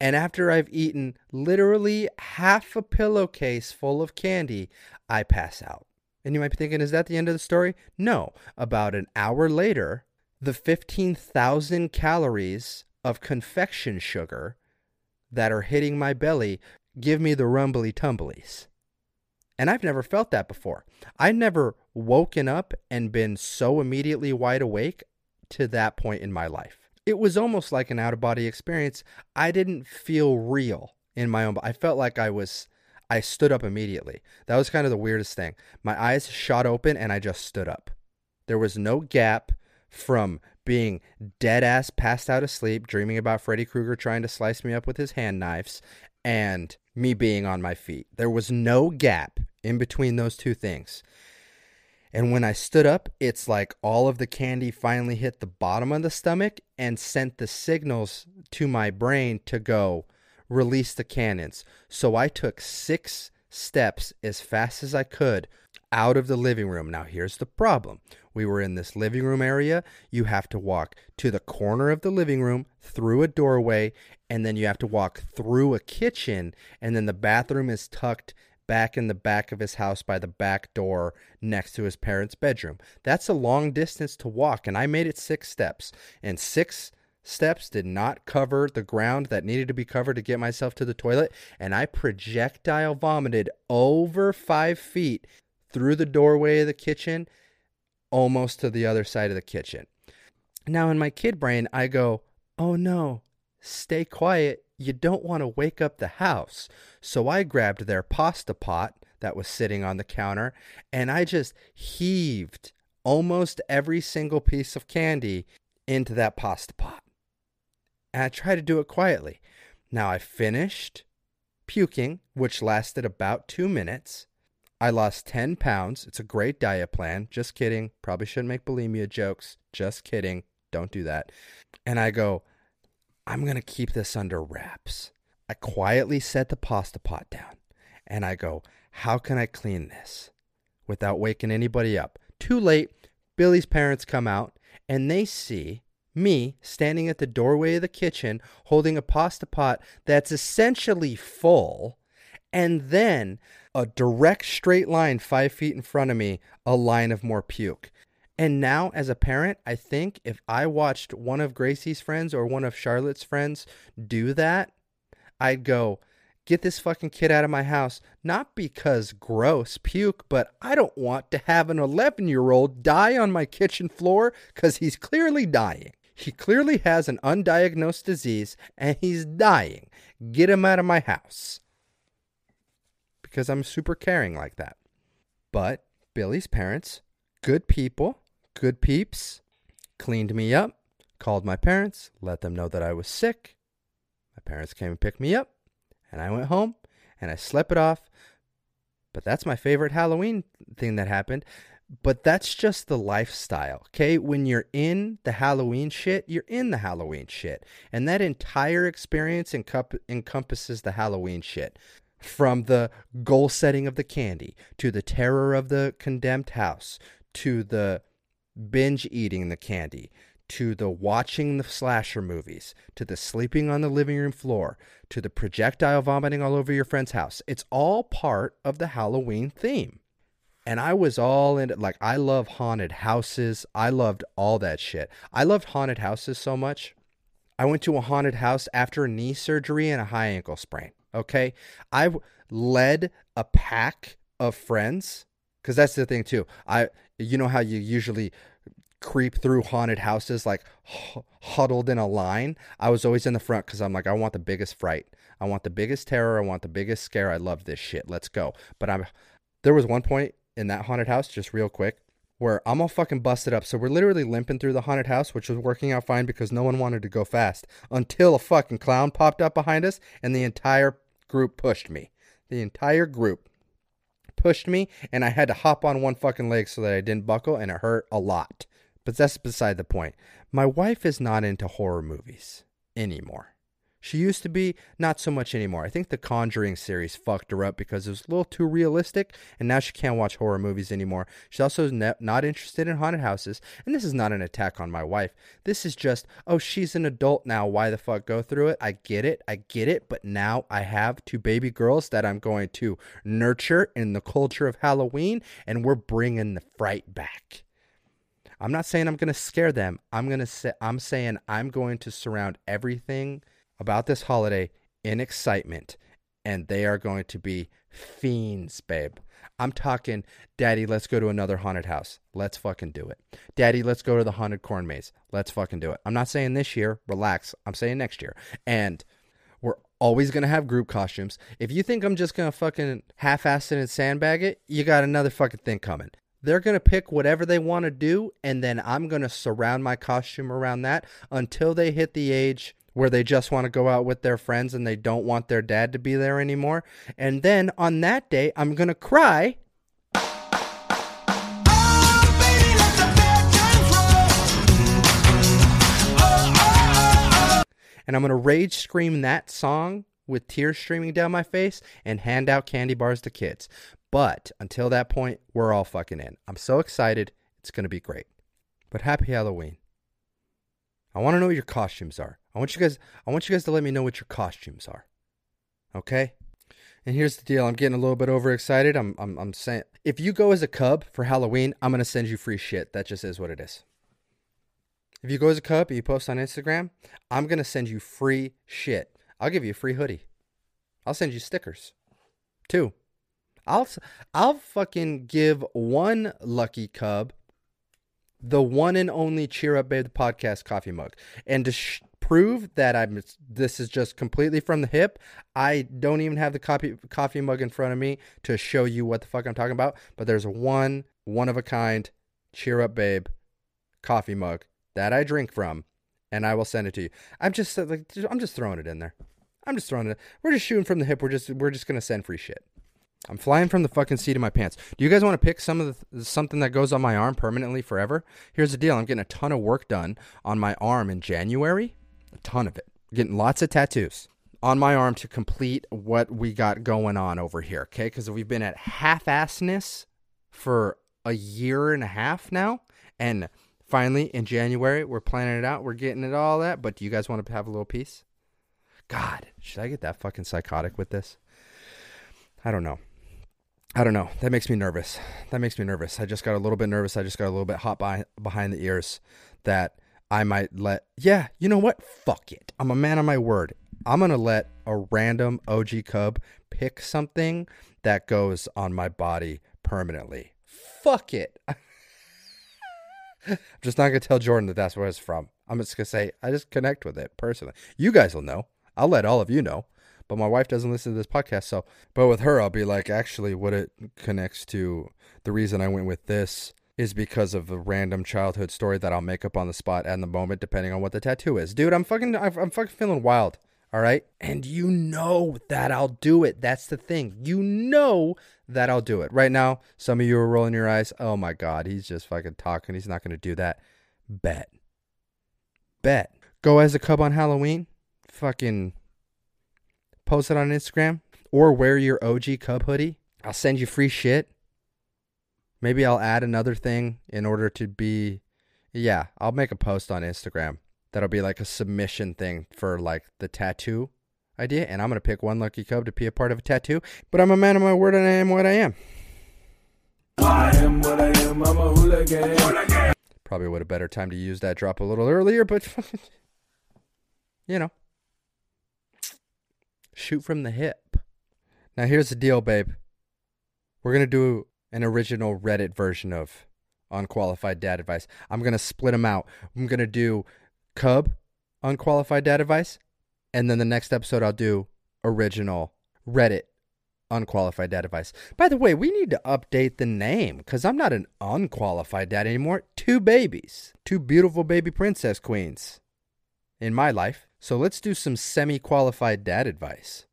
A: And after I've eaten literally half a pillowcase full of candy, I pass out. And you might be thinking, is that the end of the story? No. About an hour later, the 15,000 calories of confection sugar that are hitting my belly give me the rumbly tumblies. And I've never felt that before. I never woken up and been so immediately wide awake to that point in my life it was almost like an out of body experience. I didn't feel real in my own. I felt like I was. I stood up immediately. That was kind of the weirdest thing. My eyes shot open and I just stood up. There was no gap from being dead ass passed out asleep, dreaming about Freddy Krueger trying to slice me up with his hand knives, and me being on my feet. There was no gap in between those two things. And when I stood up, it's like all of the candy finally hit the bottom of the stomach and sent the signals to my brain to go release the cannons. So I took six steps as fast as I could out of the living room. Now, here's the problem we were in this living room area. You have to walk to the corner of the living room through a doorway, and then you have to walk through a kitchen, and then the bathroom is tucked back in the back of his house by the back door next to his parents' bedroom. That's a long distance to walk, and I made it six steps. And six steps did not cover the ground that needed to be covered to get myself to the toilet, and I projectile vomited over five feet through the doorway of the kitchen, almost to the other side of the kitchen. Now, in my kid brain, I go, oh no, stay quiet you don't want to wake up the house. So I grabbed their pasta pot that was sitting on the counter and I just heaved almost every single piece of candy into that pasta pot. And I tried to do it quietly. Now I finished puking, which lasted about two minutes. I lost 10 pounds. It's a great diet plan. Just kidding. Probably shouldn't make bulimia jokes. Just kidding. Don't do that. And I go, I'm going to keep this under wraps. I quietly set the pasta pot down and I go, How can I clean this without waking anybody up? Too late. Billy's parents come out and they see me standing at the doorway of the kitchen holding a pasta pot that's essentially full, and then a direct straight line five feet in front of me, a line of more puke. And now, as a parent, I think if I watched one of Gracie's friends or one of Charlotte's friends do that, I'd go, get this fucking kid out of my house. Not because gross puke, but I don't want to have an 11 year old die on my kitchen floor because he's clearly dying. He clearly has an undiagnosed disease and he's dying. Get him out of my house. Because I'm super caring like that. But Billy's parents, good people, good peeps, cleaned me up, called my parents, let them know that I was sick. My parents came and picked me up, and I went home and I slept it off. But that's my favorite Halloween thing that happened. But that's just the lifestyle, okay? When you're in the Halloween shit, you're in the Halloween shit. And that entire experience encomp- encompasses the Halloween shit. From the goal setting of the candy, to the terror of the condemned house, to the binge eating the candy, to the watching the slasher movies, to the sleeping on the living room floor, to the projectile vomiting all over your friend's house. It's all part of the Halloween theme. And I was all in it. Like, I love haunted houses. I loved all that shit. I loved haunted houses so much. I went to a haunted house after knee surgery and a high ankle sprain. Okay. I led a pack of friends because that's the thing, too. I, you know how you usually creep through haunted houses like huddled in a line. I was always in the front because I'm like, I want the biggest fright. I want the biggest terror. I want the biggest scare. I love this shit. Let's go. But I'm, there was one point in that haunted house, just real quick, where I'm all fucking busted up. So we're literally limping through the haunted house, which was working out fine because no one wanted to go fast until a fucking clown popped up behind us and the entire group pushed me. The entire group pushed me and I had to hop on one fucking leg so that I didn't buckle and it hurt a lot. But that's beside the point. My wife is not into horror movies anymore. She used to be, not so much anymore. I think the Conjuring series fucked her up because it was a little too realistic, and now she can't watch horror movies anymore. She's also ne- not interested in haunted houses, and this is not an attack on my wife. This is just, oh, she's an adult now. Why the fuck go through it? I get it. I get it. But now I have two baby girls that I'm going to nurture in the culture of Halloween, and we're bringing the fright back. I'm not saying I'm going to scare them. I'm going to say I'm saying I'm going to surround everything about this holiday in excitement and they are going to be fiends, babe. I'm talking, Daddy, let's go to another haunted house. Let's fucking do it. Daddy, let's go to the haunted corn maze. Let's fucking do it. I'm not saying this year, relax. I'm saying next year. And we're always going to have group costumes. If you think I'm just going to fucking half ass it and sandbag it, you got another fucking thing coming. They're going to pick whatever they want to do, and then I'm going to surround my costume around that until they hit the age where they just want to go out with their friends and they don't want their dad to be there anymore. And then on that day, I'm going to cry. And I'm to rage scream that song with tears streaming down my face and hand out candy bars to kids. But until that point, we're all fucking in. I'm so excited. It's to be great. But happy Halloween. I want to know what your costumes are. I want you guys I want you guys to let me know what your costumes are. Okay? And here's the deal. I'm getting a little bit overexcited. I'm I'm I'm saying if you go as a cub for Halloween, I'm to send you free shit. That just is what it is. If you go as a cub and you post on Instagram, I'm to send you free shit. I'll give you a free hoodie. I'll send you stickers. Two. I'll I'll fucking give one lucky cub the one and only Cheer Up Babe the podcast coffee mug. And to sh- prove that I'm this is just completely from the hip, I don't even have the coffee coffee mug in front of me to show you what the fuck I'm talking about. But there's one one of a kind Cheer Up Babe coffee mug that I drink from, and I will send it to you. I'm just like I'm just throwing it in there. I'm just throwing it. We're just shooting from the hip. We're just we're just gonna send free shit. I'm flying from the fucking seat of my pants. Do you guys want to pick some of the something that goes on my arm permanently forever? Here's the deal. I'm getting a ton of work done on my arm in January. A ton of it. Getting lots of tattoos on my arm to complete what we got going on over here. Okay, because we've been at half-assness for a year and a half now, and finally in January we're planning it out. We're getting it all that. But do you guys want to have a little piece? God, should I get that fucking psychotic with this? I don't know. I don't know. That makes me nervous. That makes me nervous. I just got a little bit nervous. I just got a little bit hot by, behind the ears that I might let. Yeah, you know what? Fuck it. I'm a man of my word. I'm going to let a random OG Cub pick something that goes on my body permanently. Fuck it. I'm just not going to tell Jordan that that's where it's from. I'm just going to say, I just connect with it personally. You guys will know. I'll let all of you know. But my wife doesn't listen to this podcast. So, but with her, I'll be like, actually, what it connects to the reason I went with this is because of a random childhood story that I'll make up on the spot and the moment, depending on what the tattoo is. Dude, I'm fucking, I'm fucking feeling wild. All right. And you know that I'll do it. That's the thing. You know that I'll do it. Right now, some of you are rolling your eyes. Oh my God, he's just fucking talking. He's not going to do that. Bet. Bet. Go as a cub on Halloween. Fucking post it on Instagram or wear your OG Cub hoodie. I'll send you free shit. Maybe I'll add another thing in order to be. Yeah, I'll make a post on Instagram that'll be like a submission thing for like the tattoo idea. And I'm going to pick one lucky cub to be a part of a tattoo. But I'm a man of my word and I am what I am.
C: I am what I am, I'm a hooligan.
A: Probably would have better time to use that drop a little earlier, but you know, shoot from the hip. Now here's the deal, babe. We're gonna do an original Reddit version of unqualified dad advice. I'm gonna split them out. I'm gonna do Cub unqualified dad advice, and then the next episode I'll do original Reddit unqualified dad advice. By the way, we need to update the name because I'm not an unqualified dad anymore. Two babies, two beautiful baby princess queens in my life. So let's do some semi qualified dad advice.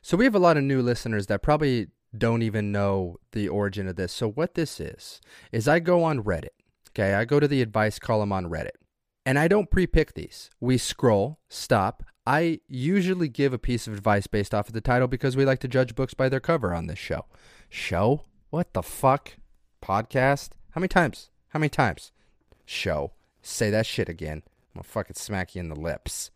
A: So we have a lot of new listeners that probably don't even know the origin of this. So what this is, is I go on Reddit. Okay, I go to the advice column on Reddit. And I don't pre pick these. We scroll, stop. I usually give a piece of advice based off of the title because we like to judge books by their cover on this show. Show? What the fuck? Podcast? How many times? How many times? Show. Say that shit again. I'm gonna fucking smack you in the lips.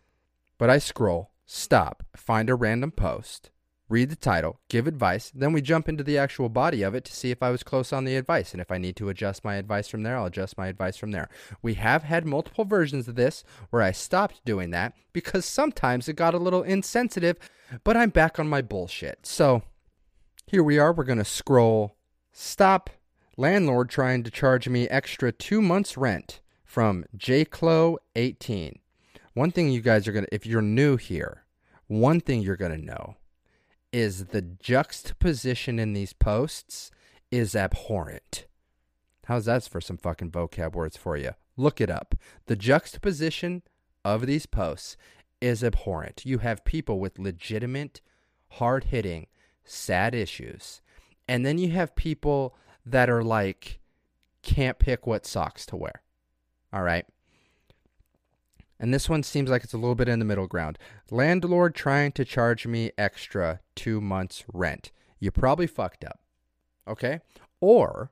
A: But I scroll, stop, find a random post, read the title, give advice, then we jump into the actual body of it to see if I was close on the advice. And if I need to adjust my advice from there, I'll adjust my advice from there. We have had multiple versions of this where I stopped doing that because sometimes it got a little insensitive, but I'm back on my bullshit. So here we are. We're going to scroll, stop, landlord trying to charge me extra two months' rent from JClo18. One thing you guys are going to, if you're new here, one thing you're going to know is the juxtaposition in these posts is abhorrent. How's that for some fucking vocab words for you? Look it up. The juxtaposition of these posts is abhorrent. You have people with legitimate, hard hitting, sad issues. And then you have people that are like, can't pick what socks to wear. All right. And this one seems like it's a little bit in the middle ground. Landlord trying to charge me extra two months' rent. You probably fucked up. Okay? Or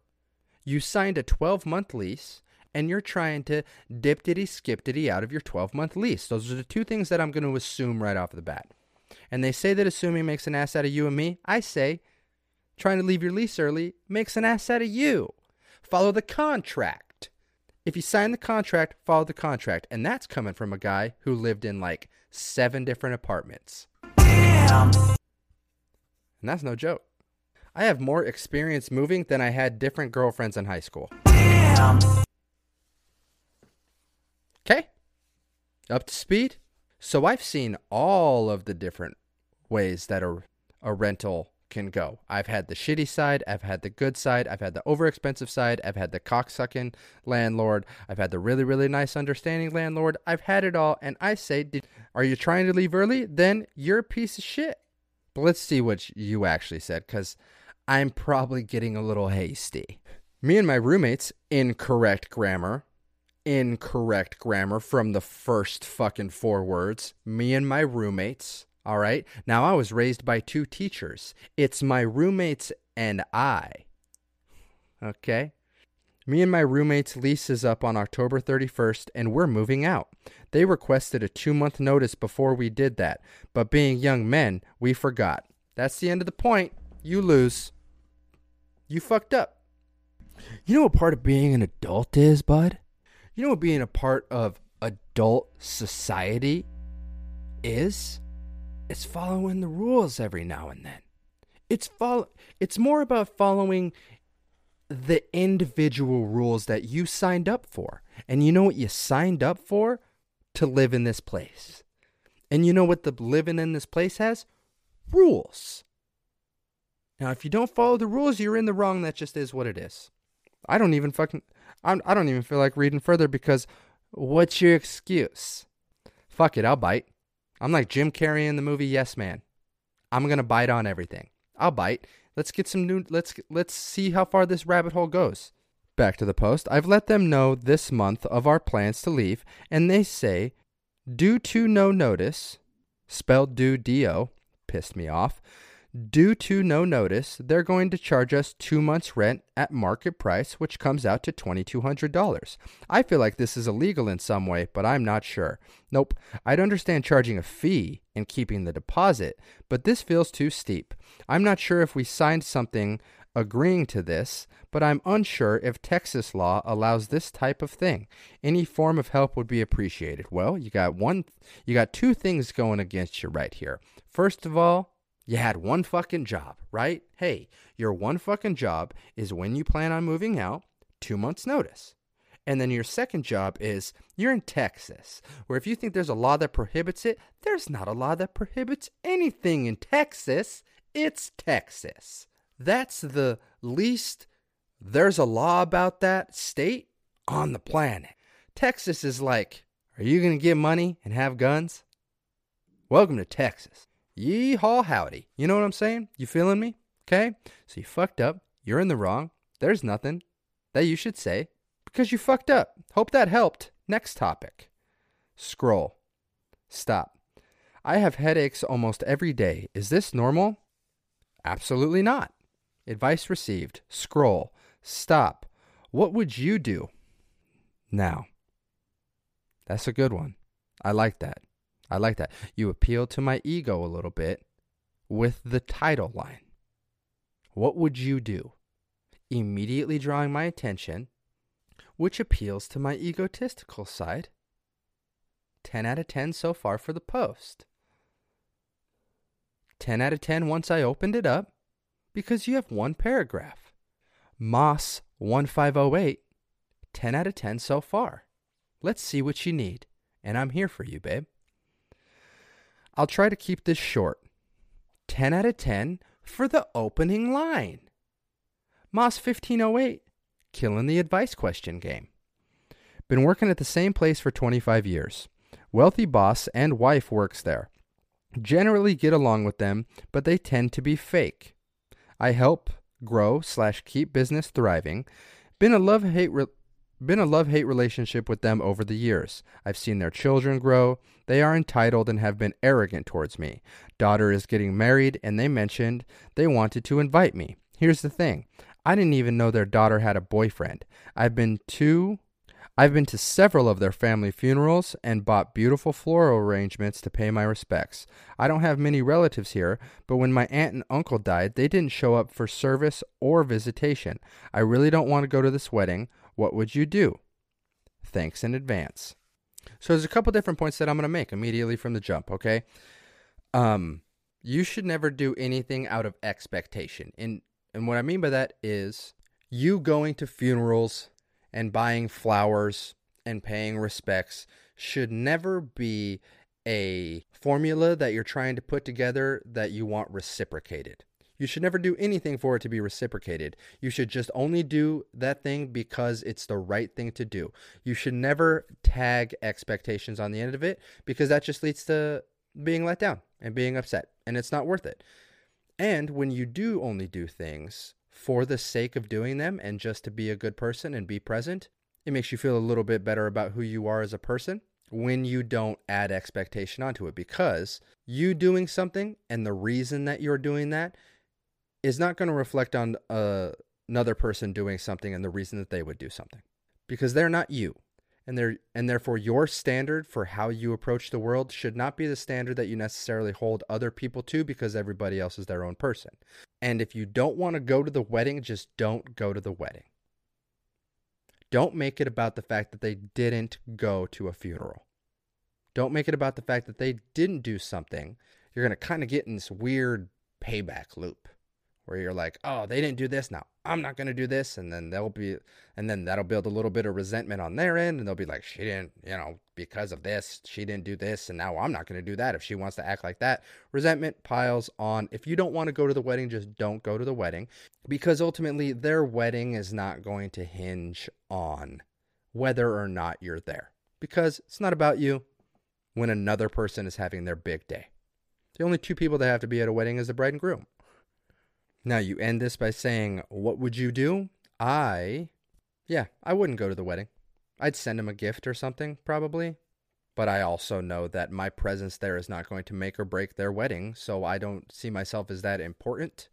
A: you signed a 12 month lease and you're trying to dip diddy skip diddy out of your 12 month lease. Those are the two things that I'm going to assume right off the bat. And they say that assuming makes an ass out of you and me. I say trying to leave your lease early makes an ass out of you. Follow the contract. If you sign the contract, follow the contract. And that's coming from a guy who lived in like seven different apartments. And that's no joke. I have more experience moving than I had different girlfriends in high school. Okay? Up to speed? So I've seen all of the different ways that a, a rental can go. I've had the shitty side, I've had the good side, I've had the overexpensive side, I've had the cocksucking landlord, I've had the really, really nice understanding landlord. I've had it all, and I say, did, are you trying to leave early? Then you're a piece of shit. But let's see what you actually said, because I'm probably getting a little hasty. Me and my roommates, incorrect grammar, incorrect grammar from the first fucking four words. Me and my roommates. All right. Now, I was raised by two teachers. It's my roommates and I. Okay. Me and my roommate's lease is up on October 31st, and we're moving out. They requested a two month notice before we did that, but being young men, we forgot. That's the end of the point. You lose. You fucked up. You know what part of being an adult is, bud? You know what being a part of adult society is? It's following the rules every now and then. It's follow it's more about following the individual rules that you signed up for. And you know what you signed up for? To live in this place. And you know what the living in this place has? Rules. Now, if you don't follow the rules, you're in the wrong. That just is what it is. I don't even fucking I'm, I don't even feel like reading further because what's your excuse? Fuck it, I'll bite. I'm like Jim Carrey in the movie Yes Man. I'm gonna bite on everything. I'll bite. Let's get some new. Let's let's see how far this rabbit hole goes. Back to the post. I've let them know this month of our plans to leave, and they say, due to no notice, spelled due do, pissed me off. Due to no notice, they're going to charge us two months' rent at market price, which comes out to $2,200. I feel like this is illegal in some way, but I'm not sure. Nope, I'd understand charging a fee and keeping the deposit, but this feels too steep. I'm not sure if we signed something agreeing to this, but I'm unsure if Texas law allows this type of thing. Any form of help would be appreciated. Well, you got one you got two things going against you right here. First of all, you had one fucking job, right? Hey, your one fucking job is when you plan on moving out, two months' notice. And then your second job is you're in Texas, where if you think there's a law that prohibits it, there's not a law that prohibits anything in Texas. It's Texas. That's the least there's a law about that state on the planet. Texas is like, are you going to get money and have guns? Welcome to Texas. Yeehaw howdy. You know what I'm saying? You feeling me? Okay? So you fucked up. You're in the wrong. There's nothing that you should say because you fucked up. Hope that helped. Next topic. Scroll. Stop. I have headaches almost every day. Is this normal? Absolutely not. Advice received. Scroll. Stop. What would you do? Now. That's a good one. I like that. I like that. You appeal to my ego a little bit with the title line. What would you do? Immediately drawing my attention, which appeals to my egotistical side. 10 out of 10 so far for the post. 10 out of 10 once I opened it up because you have one paragraph. Moss 1508, 10 out of 10 so far. Let's see what you need, and I'm here for you, babe. I'll try to keep this short. 10 out of 10 for the opening line. Moss 1508, killing the advice question game. Been working at the same place for 25 years. Wealthy boss and wife works there. Generally get along with them, but they tend to be fake. I help grow slash keep business thriving. Been a love hate re- been a love hate relationship with them over the years. I've seen their children grow. They are entitled and have been arrogant towards me. Daughter is getting married, and they mentioned they wanted to invite me. Here's the thing I didn't even know their daughter had a boyfriend. I've been to I've been to several of their family funerals and bought beautiful floral arrangements to pay my respects. I don't have many relatives here, but when my aunt and uncle died, they didn't show up for service or visitation. I really don't want to go to this wedding. What would you do? Thanks in advance. So there's a couple different points that I'm going to make immediately from the jump, okay? Um you should never do anything out of expectation. And and what I mean by that is you going to funerals and buying flowers and paying respects should never be a formula that you're trying to put together that you want reciprocated. You should never do anything for it to be reciprocated. You should just only do that thing because it's the right thing to do. You should never tag expectations on the end of it because that just leads to being let down and being upset, and it's not worth it. And when you do only do things for the sake of doing them and just to be a good person and be present, it makes you feel a little bit better about who you are as a person when you don't add expectation onto it because you doing something and the reason that you're doing that is not going to reflect on uh, another person doing something and the reason that they would do something because they're not you and they're and therefore your standard for how you approach the world should not be the standard that you necessarily hold other people to because everybody else is their own person and if you don't want to go to the wedding just don't go to the wedding don't make it about the fact that they didn't go to a funeral. Don't make it about the fact that they didn't do something. You're going to kind of get in this weird payback loop where you're like, oh, they didn't do this. Now I'm not going to do this. And then they'll be, and then that'll build a little bit of resentment on their end. And they'll be like, she didn't, you know, because of this, she didn't do this. And now I'm not going to do that if she wants to act like that. Resentment piles on. If you don't want to go to the wedding, just don't go to the wedding because ultimately their wedding is not going to hinge on whether or not you're there because it's not about you when another person is having their big day. The only two people that have to be at a wedding is the bride and groom. Now, you end this by saying, What would you do? I, yeah, I wouldn't go to the wedding. I'd send him a gift or something, probably. But I also know that my presence there is not going to make or break their wedding, so I don't see myself as that important.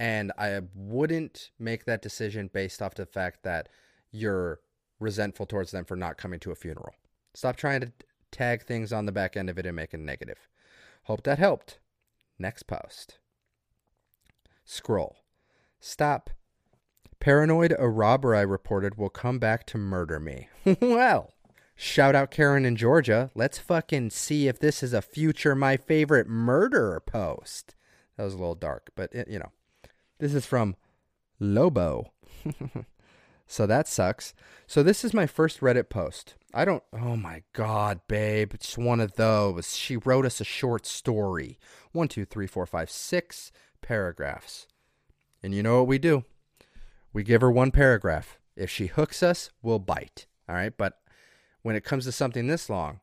A: And I wouldn't make that decision based off the fact that you're resentful towards them for not coming to a funeral. Stop trying to tag things on the back end of it and make it negative. Hope that helped. Next post. Scroll. Stop. Paranoid, a robber I reported will come back to murder me. well, shout out Karen in Georgia. Let's fucking see if this is a future my favorite murderer post. That was a little dark, but it, you know. This is from Lobo. so that sucks. So this is my first Reddit post. I don't. Oh my god, babe! It's one of those. She wrote us a short story. One, two, three, four, five, six paragraphs. And you know what we do? We give her one paragraph. If she hooks us, we'll bite. All right. But when it comes to something this long,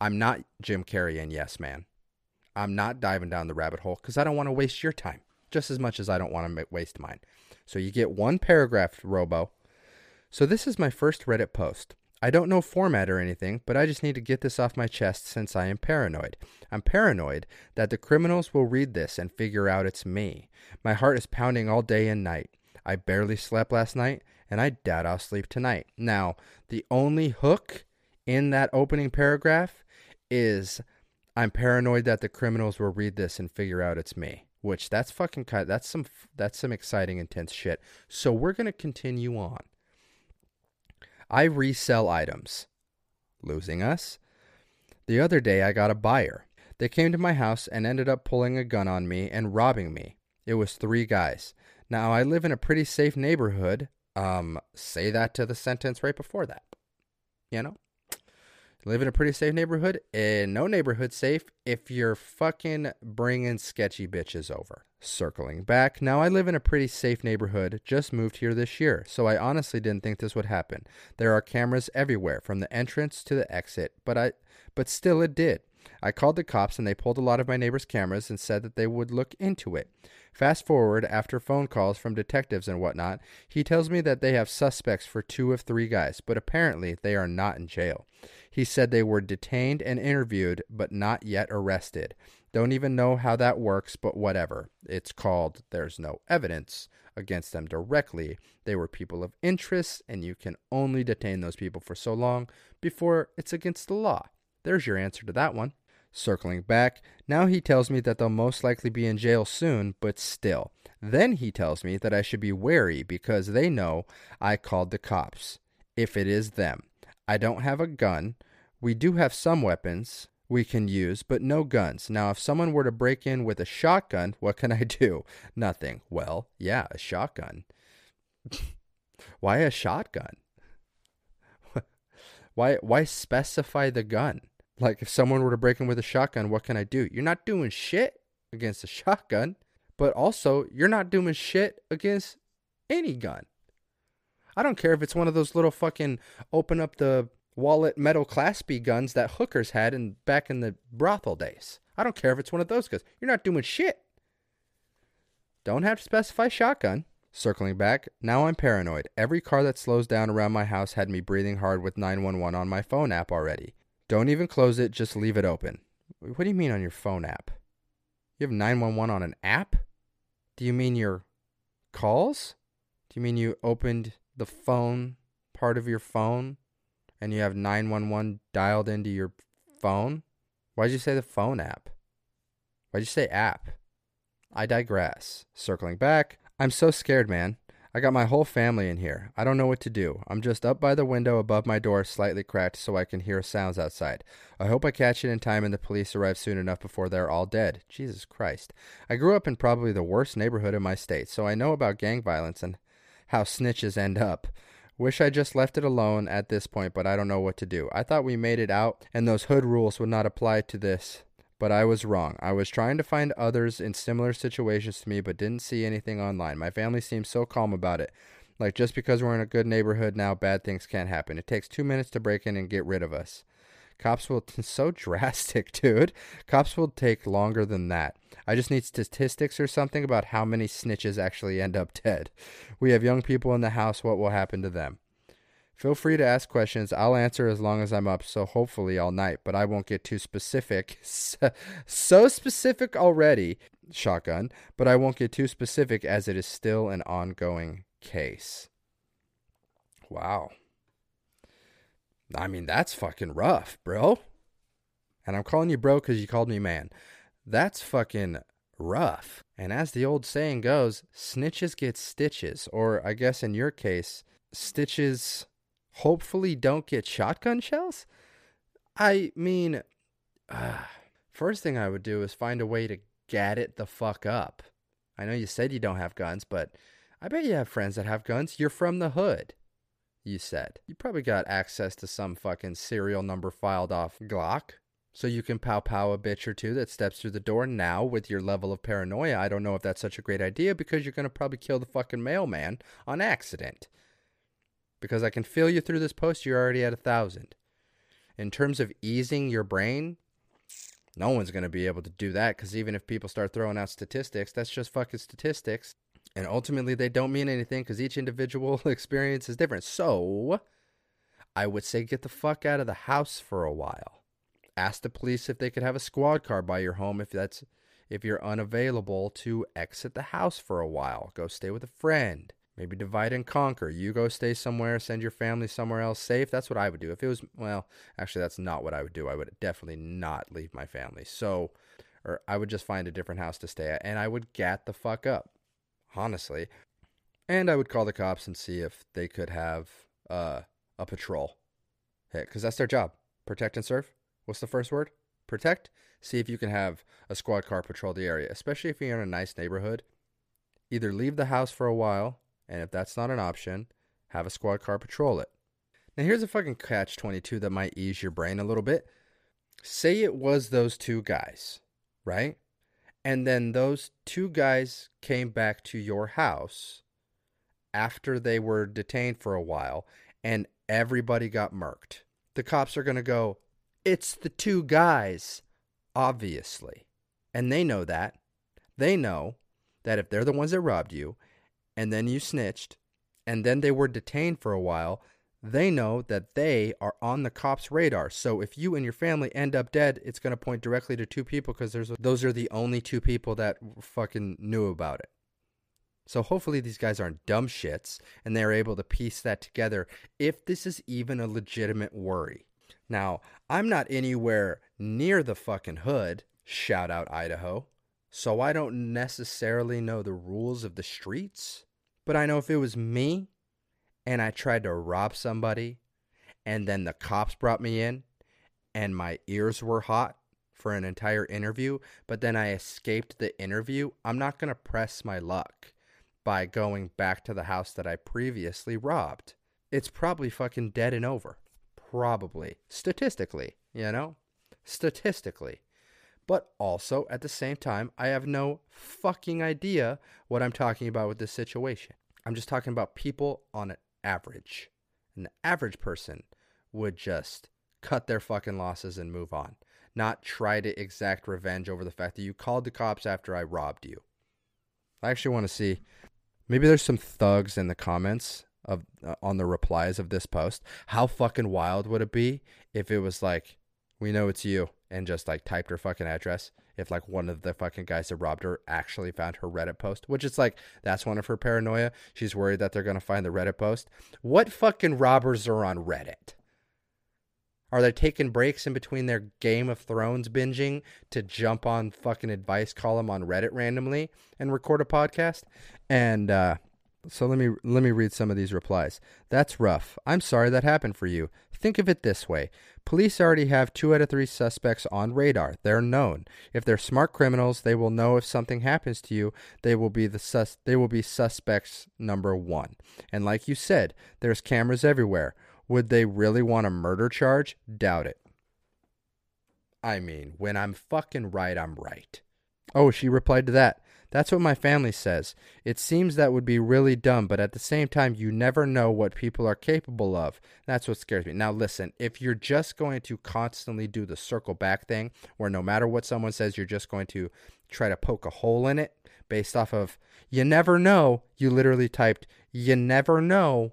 A: I'm not Jim Carrey and Yes Man. I'm not diving down the rabbit hole because I don't want to waste your time just as much as I don't want to waste mine. So you get one paragraph, Robo. So this is my first Reddit post. I don't know format or anything, but I just need to get this off my chest since I am paranoid. I'm paranoid that the criminals will read this and figure out it's me. My heart is pounding all day and night. I barely slept last night, and I doubt I'll sleep tonight. Now, the only hook in that opening paragraph is I'm paranoid that the criminals will read this and figure out it's me. Which that's fucking. That's some that's some exciting, intense shit. So we're gonna continue on. I resell items. Losing us? The other day I got a buyer. They came to my house and ended up pulling a gun on me and robbing me. It was three guys. Now I live in a pretty safe neighborhood. Um, say that to the sentence right before that. You know? Live in a pretty safe neighborhood and no neighborhood safe if you're fucking bringing sketchy bitches over. Circling back now i live in a pretty safe neighborhood just moved here this year so i honestly didn't think this would happen. There are cameras everywhere from the entrance to the exit but i but still it did I called the cops and they pulled a lot of my neighbor's cameras and said that they would look into it. Fast forward, after phone calls from detectives and whatnot, he tells me that they have suspects for two of three guys, but apparently they are not in jail. He said they were detained and interviewed, but not yet arrested. Don't even know how that works, but whatever. It's called There's No Evidence against them directly. They were people of interest, and you can only detain those people for so long before it's against the law. There's your answer to that one. Circling back, now he tells me that they'll most likely be in jail soon, but still. Then he tells me that I should be wary because they know I called the cops. If it is them. I don't have a gun. We do have some weapons we can use, but no guns. Now, if someone were to break in with a shotgun, what can I do? Nothing. Well, yeah, a shotgun. Why a shotgun? why why specify the gun? Like, if someone were to break in with a shotgun, what can I do? You're not doing shit against a shotgun. but also you're not doing shit against any gun. I don't care if it's one of those little fucking open up the wallet metal class B guns that hookers had in back in the brothel days. I don't care if it's one of those guns. You're not doing shit. Don't have to specify shotgun. Circling back, now I'm paranoid. Every car that slows down around my house had me breathing hard with 911 on my phone app already. Don't even close it, just leave it open. What do you mean on your phone app? You have 911 on an app? Do you mean your calls? Do you mean you opened the phone part of your phone and you have 911 dialed into your phone? Why'd you say the phone app? Why'd you say app? I digress. Circling back, I'm so scared, man. I got my whole family in here. I don't know what to do. I'm just up by the window above my door, slightly cracked, so I can hear sounds outside. I hope I catch it in time and the police arrive soon enough before they're all dead. Jesus Christ. I grew up in probably the worst neighborhood in my state, so I know about gang violence and how snitches end up. Wish I just left it alone at this point, but I don't know what to do. I thought we made it out and those hood rules would not apply to this but I was wrong. I was trying to find others in similar situations to me, but didn't see anything online. My family seems so calm about it. Like, just because we're in a good neighborhood now, bad things can't happen. It takes two minutes to break in and get rid of us. Cops will, t- so drastic, dude. Cops will take longer than that. I just need statistics or something about how many snitches actually end up dead. We have young people in the house. What will happen to them? Feel free to ask questions. I'll answer as long as I'm up, so hopefully all night, but I won't get too specific. so specific already, shotgun, but I won't get too specific as it is still an ongoing case. Wow. I mean, that's fucking rough, bro. And I'm calling you bro because you called me man. That's fucking rough. And as the old saying goes, snitches get stitches. Or I guess in your case, stitches hopefully don't get shotgun shells? I mean, uh, first thing I would do is find a way to get it the fuck up. I know you said you don't have guns, but I bet you have friends that have guns. You're from the hood, you said. You probably got access to some fucking serial number filed off Glock. So you can pow pow a bitch or two that steps through the door. Now, with your level of paranoia, I don't know if that's such a great idea because you're going to probably kill the fucking mailman on accident because I can feel you through this post. You're already at a thousand. In terms of easing your brain, no one's going to be able to do that because even if people start throwing out statistics, that's just fucking statistics. And ultimately, they don't mean anything because each individual experience is different. So, I would say get the fuck out of the house for a while. Ask the police if they could have a squad car by your home if that's if you're unavailable to exit the house for a while. Go stay with a friend. Maybe divide and conquer. You go stay somewhere, send your family somewhere else safe. That's what I would do. If it was, well, actually, that's not what I would do. I would definitely not leave my family. So, or I would just find a different house to stay at and I would gat the fuck up, honestly. And I would call the cops and see if they could have uh, a patrol hit because that's their job protect and serve. What's the first word? Protect. See if you can have a squad car patrol the area, especially if you're in a nice neighborhood. Either leave the house for a while and if that's not an option, have a squad car patrol it. Now, here's a fucking catch 22 that might ease your brain a little bit. Say it was those two guys, right? And then those two guys came back to your house after they were detained for a while and everybody got murked. The cops are going to go, It's the two guys, obviously. And they know that. They know that if they're the ones that robbed you and then you snitched, and then they were detained for a while, they know that they are on the cops' radar. So if you and your family end up dead, it's going to point directly to two people because those are the only two people that fucking knew about it. So hopefully these guys aren't dumb shits and they're able to piece that together if this is even a legitimate worry. Now, I'm not anywhere near the fucking hood, shout out Idaho, so I don't necessarily know the rules of the streets. But I know if it was me and I tried to rob somebody and then the cops brought me in and my ears were hot for an entire interview, but then I escaped the interview, I'm not going to press my luck by going back to the house that I previously robbed. It's probably fucking dead and over. Probably. Statistically, you know? Statistically. But also, at the same time, I have no fucking idea what I'm talking about with this situation. I'm just talking about people on an average. An average person would just cut their fucking losses and move on, not try to exact revenge over the fact that you called the cops after I robbed you. I actually want to see maybe there's some thugs in the comments of uh, on the replies of this post. How fucking wild would it be if it was like, "We know it's you," and just like typed her fucking address? If like one of the fucking guys that robbed her actually found her Reddit post, which is like that's one of her paranoia. She's worried that they're gonna find the Reddit post. What fucking robbers are on Reddit? Are they taking breaks in between their Game of Thrones binging to jump on fucking advice column on Reddit randomly and record a podcast? And uh, so let me let me read some of these replies. That's rough. I'm sorry that happened for you. Think of it this way. Police already have two out of three suspects on radar. They're known. If they're smart criminals, they will know if something happens to you, they will be the sus they will be suspects number 1. And like you said, there's cameras everywhere. Would they really want a murder charge? Doubt it. I mean, when I'm fucking right, I'm right. Oh, she replied to that. That's what my family says. It seems that would be really dumb, but at the same time, you never know what people are capable of. That's what scares me. Now, listen, if you're just going to constantly do the circle back thing, where no matter what someone says, you're just going to try to poke a hole in it based off of, you never know, you literally typed, you never know,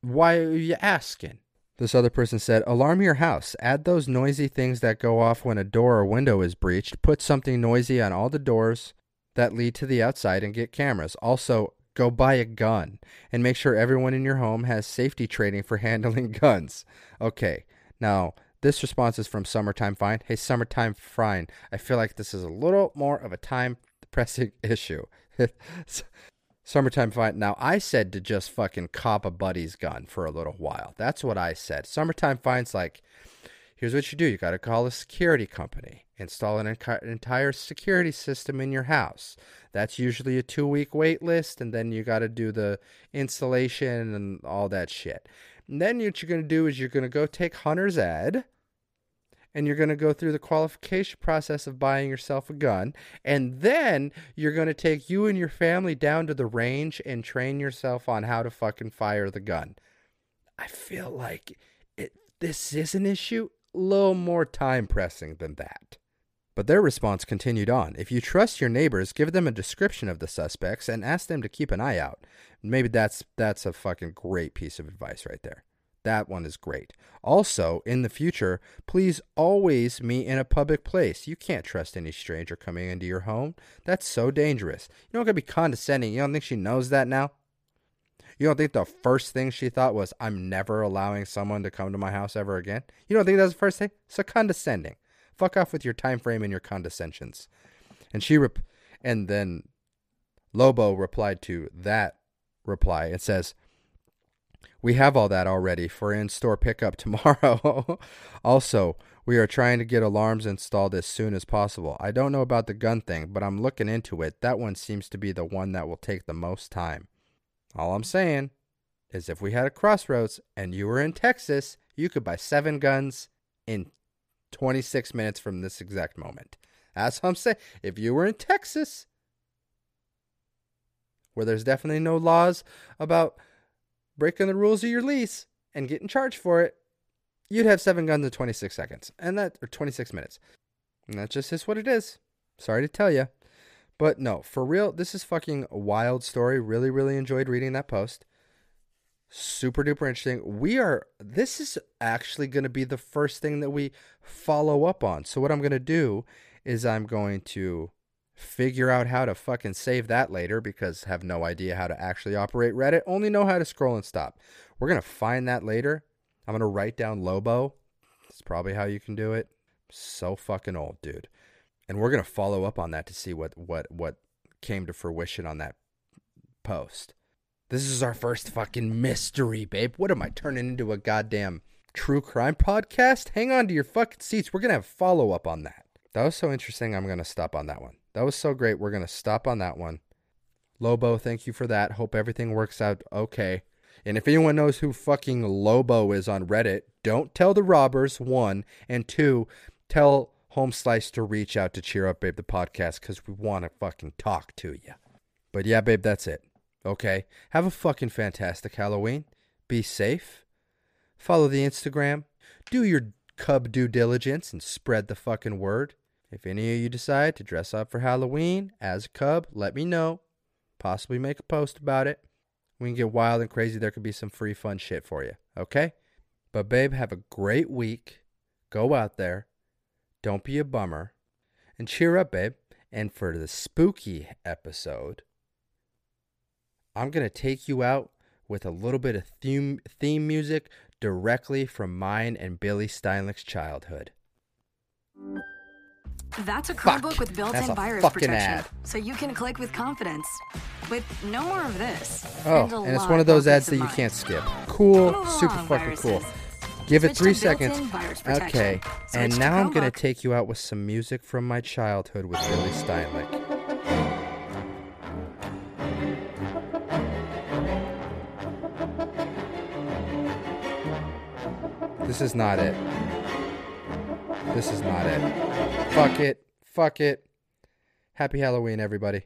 A: why are you asking? This other person said, Alarm your house. Add those noisy things that go off when a door or window is breached. Put something noisy on all the doors that lead to the outside and get cameras. Also, go buy a gun and make sure everyone in your home has safety training for handling guns. Okay, now this response is from Summertime Fine. Hey, Summertime Fine, I feel like this is a little more of a time pressing issue. Summertime Fine. Now, I said to just fucking cop a buddy's gun for a little while. That's what I said. Summertime Fine's like, here's what you do you got to call a security company, install an entire security system in your house. That's usually a two week wait list, and then you got to do the installation and all that shit. And then what you're going to do is you're going to go take Hunter's Ed and you're going to go through the qualification process of buying yourself a gun and then you're going to take you and your family down to the range and train yourself on how to fucking fire the gun i feel like it this is an issue little more time pressing than that but their response continued on. If you trust your neighbors, give them a description of the suspects and ask them to keep an eye out. Maybe that's that's a fucking great piece of advice right there. That one is great. Also, in the future, please always meet in a public place. You can't trust any stranger coming into your home. That's so dangerous. You don't gotta be condescending. You don't think she knows that now? You don't think the first thing she thought was, I'm never allowing someone to come to my house ever again? You don't think that's the first thing? So condescending. Fuck off with your time frame and your condescensions. And she rep- and then Lobo replied to that reply. It says, we have all that already for in store pickup tomorrow. also, we are trying to get alarms installed as soon as possible. I don't know about the gun thing, but I'm looking into it. That one seems to be the one that will take the most time. All I'm saying is if we had a crossroads and you were in Texas, you could buy seven guns in 26 minutes from this exact moment. That's what I'm saying. If you were in Texas, where there's definitely no laws about breaking the rules of your lease and getting charged for it, you'd have seven guns in 26 seconds, and that or 26 minutes, and that just is what it is. Sorry to tell you, but no, for real, this is fucking a wild story. Really, really enjoyed reading that post. Super duper interesting. We are. This is actually going to be the first thing that we follow up on. So what I'm going to do is I'm going to figure out how to fucking save that later because have no idea how to actually operate Reddit. Only know how to scroll and stop. We're gonna find that later. I'm gonna write down Lobo. That's probably how you can do it. So fucking old, dude. And we're gonna follow up on that to see what what what came to fruition on that post. This is our first fucking mystery, babe. What am I turning into a goddamn true crime podcast? Hang on to your fucking seats. We're gonna have follow up on that. That was so interesting. I'm gonna stop on that one. That was so great. We're going to stop on that one. Lobo, thank you for that. Hope everything works out okay. And if anyone knows who fucking Lobo is on Reddit, don't tell the robbers, one. And two, tell Home Slice to reach out to Cheer Up Babe the podcast because we want to fucking talk to you. But yeah, babe, that's it. Okay? Have a fucking fantastic Halloween. Be safe. Follow the Instagram. Do your cub due diligence and spread the fucking word. If any of you decide to dress up for Halloween as a cub, let me know. Possibly make a post about it. We can get wild and crazy. There could be some free fun shit for you. Okay? But, babe, have a great week. Go out there. Don't be a bummer. And cheer up, babe. And for the spooky episode, I'm going to take you out with a little bit of theme, theme music directly from mine and Billy Steinlich's childhood.
D: That's a. Chromebook with built-in virus protection,
A: ad.
D: so you can click with confidence. With no more of this.
A: Oh,
D: and,
A: it's one of those ads that you
D: mind.
A: can't skip. Cool,
D: Move
A: super
D: along,
A: fucking cool. Give it
D: Switch
A: three seconds. Okay,
D: Switch
A: and now I'm going to take you out with some music from my childhood with Billy Steinlich. This is not it. This is not it. Fuck it. Fuck it. Happy Halloween, everybody.